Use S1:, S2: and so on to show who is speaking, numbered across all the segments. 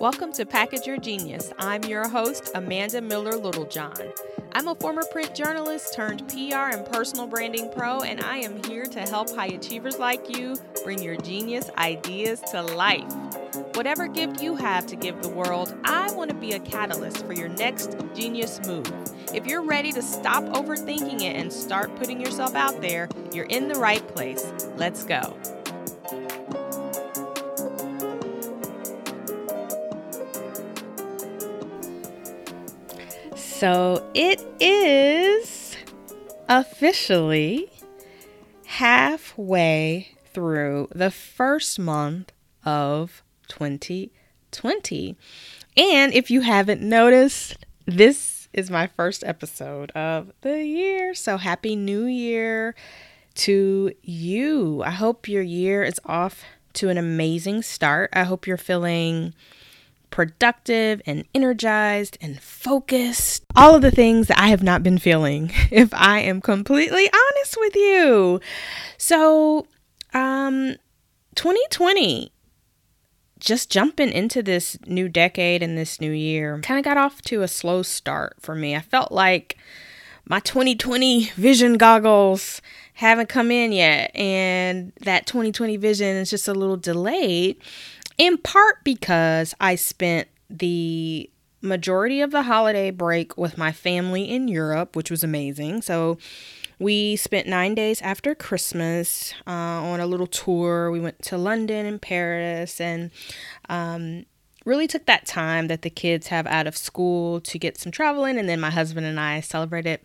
S1: Welcome to Package Your Genius. I'm your host, Amanda Miller Littlejohn. I'm a former print journalist turned PR and personal branding pro, and I am here to help high achievers like you bring your genius ideas to life. Whatever gift you have to give the world, I want to be a catalyst for your next genius move. If you're ready to stop overthinking it and start putting yourself out there, you're in the right place. Let's go. So it is officially halfway through the first month of 2020. And if you haven't noticed, this is my first episode of the year. So happy new year to you. I hope your year is off to an amazing start. I hope you're feeling productive and energized and focused. All of the things that I have not been feeling, if I am completely honest with you. So, um, 2020, just jumping into this new decade and this new year, kind of got off to a slow start for me. I felt like my 2020 vision goggles haven't come in yet, and that 2020 vision is just a little delayed in part because I spent the majority of the holiday break with my family in Europe, which was amazing. So we spent nine days after Christmas uh, on a little tour. We went to London and Paris and um, really took that time that the kids have out of school to get some traveling. And then my husband and I celebrated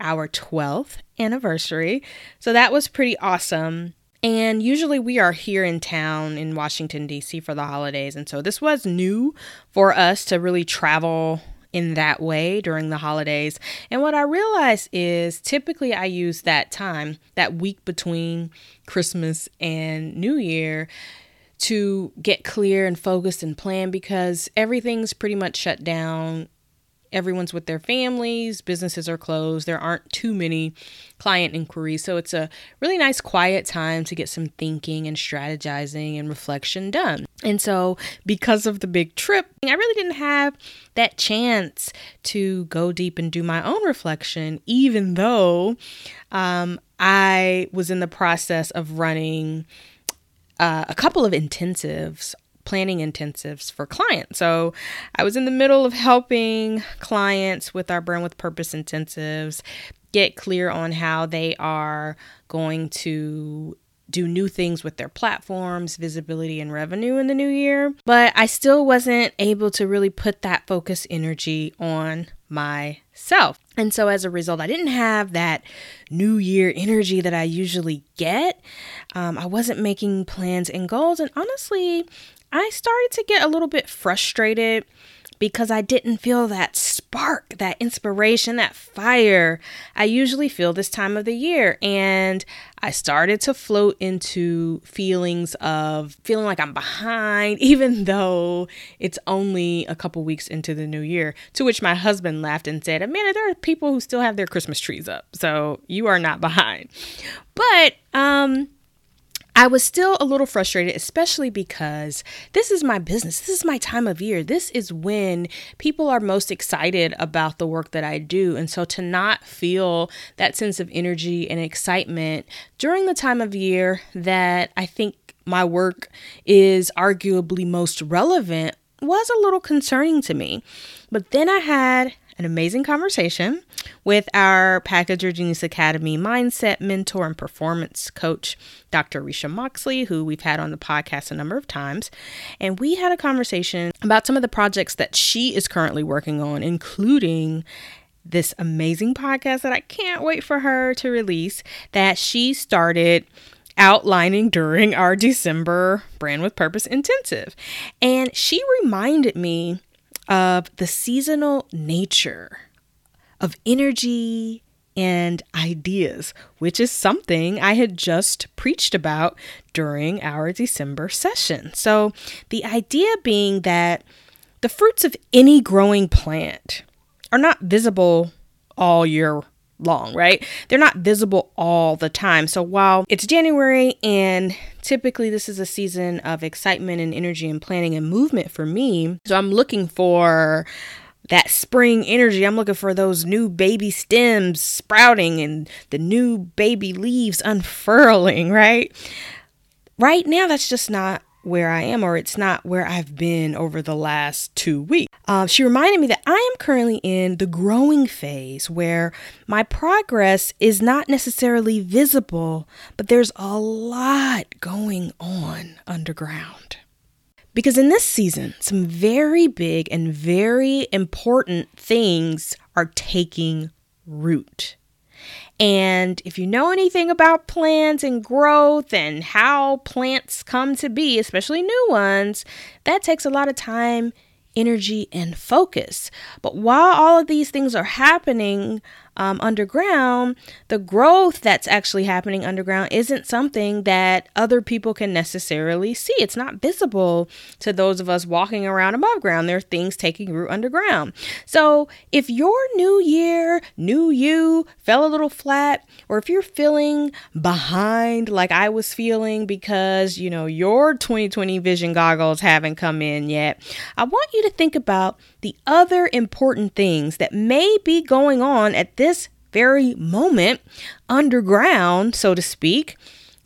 S1: our 12th anniversary. So that was pretty awesome. And usually we are here in town in Washington, D.C. for the holidays. And so this was new for us to really travel in that way during the holidays. And what I realized is typically I use that time, that week between Christmas and New Year, to get clear and focused and plan because everything's pretty much shut down everyone's with their families, businesses are closed, there aren't too many client inquiries. So it's a really nice quiet time to get some thinking and strategizing and reflection done. And so, because of the big trip, I really didn't have that chance to go deep and do my own reflection, even though um, I was in the process of running. Uh, a couple of intensives planning intensives for clients. So I was in the middle of helping clients with our Brand with Purpose intensives get clear on how they are going to do new things with their platforms, visibility, and revenue in the new year. But I still wasn't able to really put that focus energy on myself. And so as a result, I didn't have that new year energy that I usually get. Um, I wasn't making plans and goals. And honestly, I started to get a little bit frustrated because I didn't feel that spark, that inspiration, that fire I usually feel this time of the year. And I started to float into feelings of feeling like I'm behind, even though it's only a couple weeks into the new year. To which my husband laughed and said, Amanda, there are people who still have their Christmas trees up. So you are not behind. But, um, I was still a little frustrated, especially because this is my business. This is my time of year. This is when people are most excited about the work that I do. And so to not feel that sense of energy and excitement during the time of year that I think my work is arguably most relevant was a little concerning to me. But then I had an amazing conversation with our Package Your Genius Academy mindset mentor and performance coach, Dr. Risha Moxley, who we've had on the podcast a number of times. And we had a conversation about some of the projects that she is currently working on, including this amazing podcast that I can't wait for her to release that she started outlining during our December Brand with Purpose intensive. And she reminded me of the seasonal nature of energy and ideas, which is something I had just preached about during our December session. So, the idea being that the fruits of any growing plant are not visible all year long, right? They're not visible all the time. So while it's January and typically this is a season of excitement and energy and planning and movement for me, so I'm looking for that spring energy. I'm looking for those new baby stems sprouting and the new baby leaves unfurling, right? Right now, that's just not where I am, or it's not where I've been over the last two weeks. Uh, she reminded me that I am currently in the growing phase where my progress is not necessarily visible, but there's a lot going on underground. Because in this season, some very big and very important things are taking root. And if you know anything about plants and growth and how plants come to be, especially new ones, that takes a lot of time, energy, and focus. But while all of these things are happening, um, underground, the growth that's actually happening underground isn't something that other people can necessarily see. It's not visible to those of us walking around above ground. There are things taking root underground. So if your new year, new you fell a little flat, or if you're feeling behind like I was feeling because, you know, your 2020 vision goggles haven't come in yet, I want you to think about the other important things that may be going on at this very moment underground, so to speak,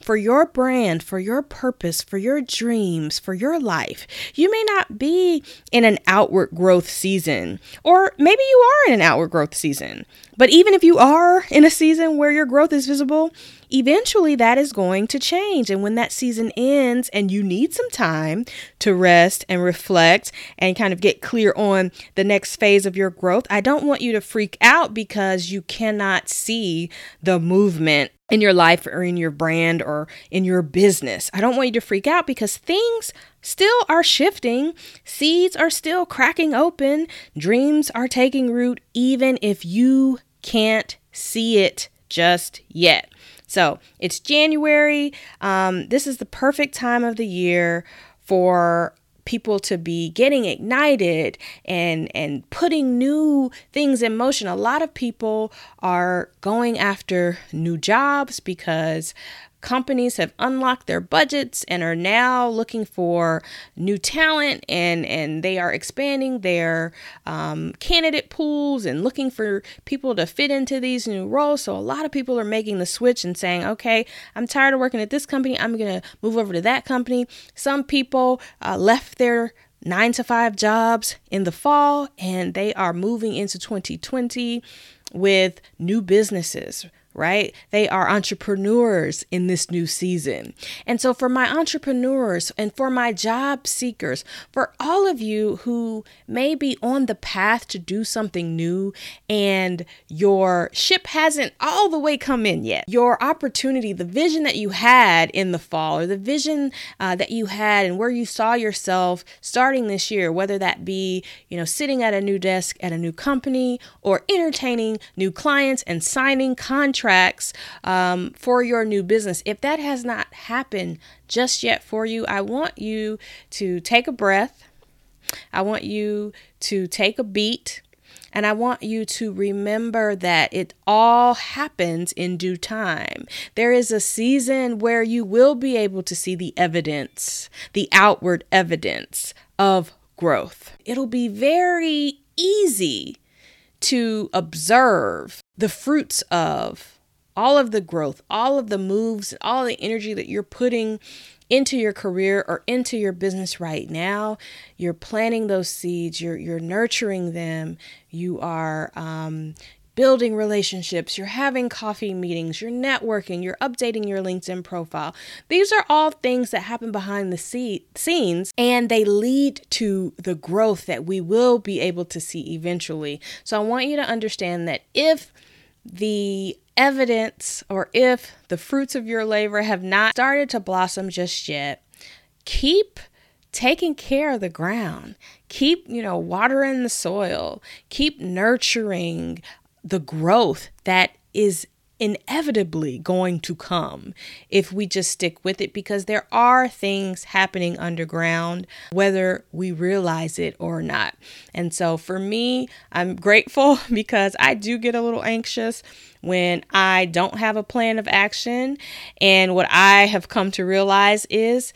S1: for your brand, for your purpose, for your dreams, for your life. You may not be in an outward growth season, or maybe you are in an outward growth season. But even if you are in a season where your growth is visible, eventually that is going to change. And when that season ends and you need some time to rest and reflect and kind of get clear on the next phase of your growth, I don't want you to freak out because you cannot see the movement in your life or in your brand or in your business. I don't want you to freak out because things still are shifting. Seeds are still cracking open. Dreams are taking root, even if you can't see it just yet. So it's January. Um, this is the perfect time of the year for people to be getting ignited and and putting new things in motion. A lot of people are going after new jobs because companies have unlocked their budgets and are now looking for new talent and and they are expanding their um, candidate pools and looking for people to fit into these new roles. So a lot of people are making the switch and saying okay i'm tired of working at this company. I'm to move over to that company. Some people uh, left their nine to five jobs in the fall and they are moving into 2020 with new businesses right? They are entrepreneurs in this new season. And so, for my entrepreneurs and for my job seekers, for all of you who may be on the path to do something new and your ship hasn't all the way come in yet, your opportunity, the vision that you had in the fall, or the vision uh, that you had and where you saw yourself starting this year, whether that be, you know, sitting at a new desk at a new company or entertaining new clients and signing contracts contracts um, for your new business. If that has not happened just yet for you, I want you to take a breath. I want you to take a beat. And I want you to remember that it all happens in due time. There is a season where you will be able to see the evidence, the outward evidence of growth. It'll be very easy to observe the fruits of all of the growth, all of the moves, all the energy that you're putting into your career or into your business right now, you're planting those seeds, you're you're nurturing them, you are um, building relationships, you're having coffee meetings, you're networking, you're updating your LinkedIn profile. These are all things that happen behind the scenes and they lead to the growth that we will be able to see eventually. So I want you to understand that if the evidence or if the fruits of your labor have not started to blossom just yet, keep taking care of the ground. Keep, you know, watering the soil. Keep nurturing the growth that is inevitably going to come if we just stick with it because there are things happening underground, whether we realize it or not. And so for me, I'm grateful because I do get a little anxious when I don't have a plan of action. And what I have come to realize is,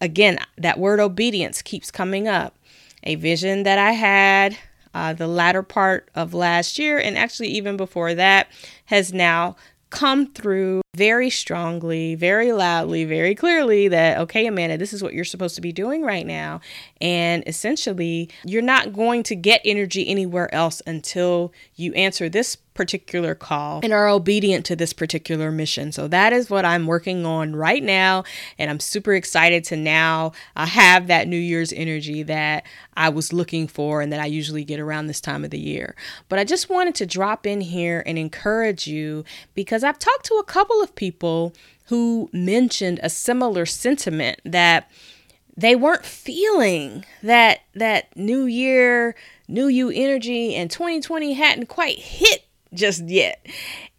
S1: again, that word obedience keeps coming up. A vision that I had uh, the latter part of last year, and actually even before that, has now come through very strongly, very loudly, very clearly that, okay, Amanda, this is what you're supposed to be doing right now. And essentially, you're not going to get energy anywhere else until you answer this particular call and are obedient to this particular mission. So that is what I'm working on right now. And I'm super excited to now uh, have that New Year's energy that I was looking for and that I usually get around this time of the year. But I just wanted to drop in here and encourage you because I've talked to a couple of people who mentioned a similar sentiment that they weren't feeling that that new year new you energy and 2020 hadn't quite hit just yet.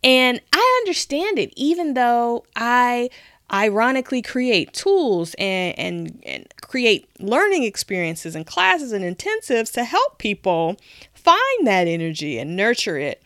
S1: And I understand it, even though I ironically create tools and, and, and create learning experiences and classes and intensives to help people find that energy and nurture it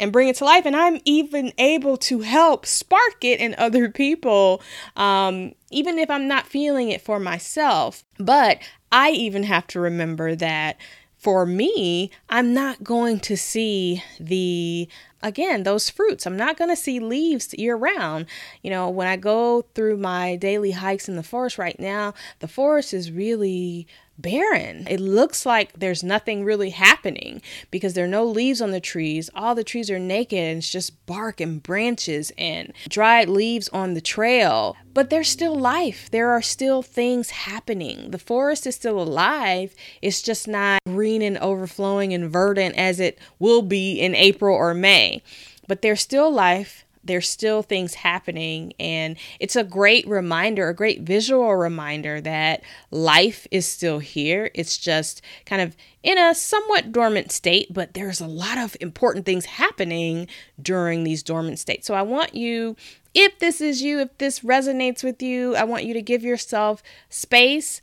S1: and bring it to life. And I'm even able to help spark it in other people, um, even if I'm not feeling it for myself. But I even have to remember that for me, I'm not going to see the again those fruits i'm not going to see leaves year round you know when i go through my daily hikes in the forest right now the forest is really barren. It looks like there's nothing really happening because there are no leaves on the trees. All the trees are naked and it's just bark and branches and dried leaves on the trail. But there's still life. There are still things happening. The forest is still alive. It's just not green and overflowing and verdant as it will be in April or May. But there's still life there's still things happening. And it's a great reminder, a great visual reminder that life is still here. It's just kind of in a somewhat dormant state, but there's a lot of important things happening during these dormant states. So I want you, if this is you, if this resonates with you, I want you to give yourself space.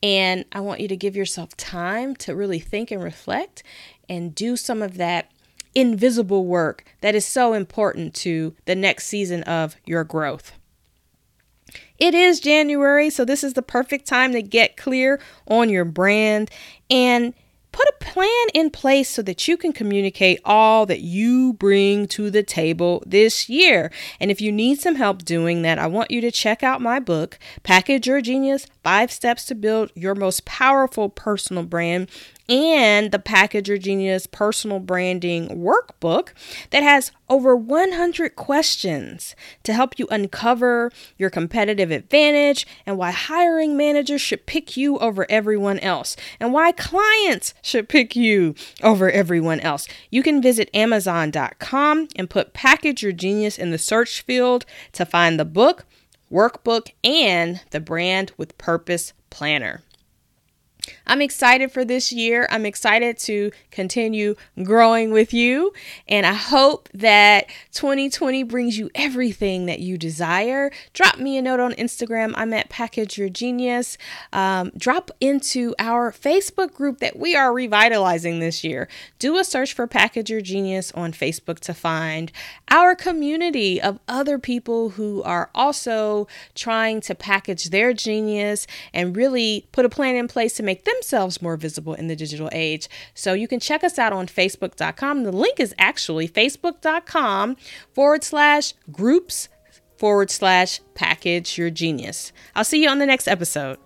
S1: And I want you to give yourself time to really think and reflect and do some of that invisible work that is so important to the next season of your growth. It is January, so this is the perfect time to get clear on your brand and put a plan in place so that you can communicate all that you bring to the table this year. And if you need some help doing that, I want you to check out my book, Package Your Genius Five Steps to Build Your Most Powerful Personal Brand and the Package Your Genius personal branding workbook that has over 100 questions to help you uncover your competitive advantage and why hiring managers should pick you over everyone else and why clients should pick you over everyone else. You can visit Amazon.com and put Package Your Genius in the search field to find the book, workbook, and the Brand with Purpose Planner. I'm excited for this year. I'm excited to continue growing with you. And I hope that 2020 brings you everything that you desire. Drop me a note on Instagram. I'm at Package Your Genius. Um, drop into our Facebook group that we are revitalizing this year. Do a search for Package Your Genius on Facebook to find our community of other people who are also trying to package their genius and really put a plan in place to make make themselves more visible in the digital age. So you can check us out on facebook.com. The link is actually facebook.com forward slash groups forward slash package your genius. I'll see you on the next episode.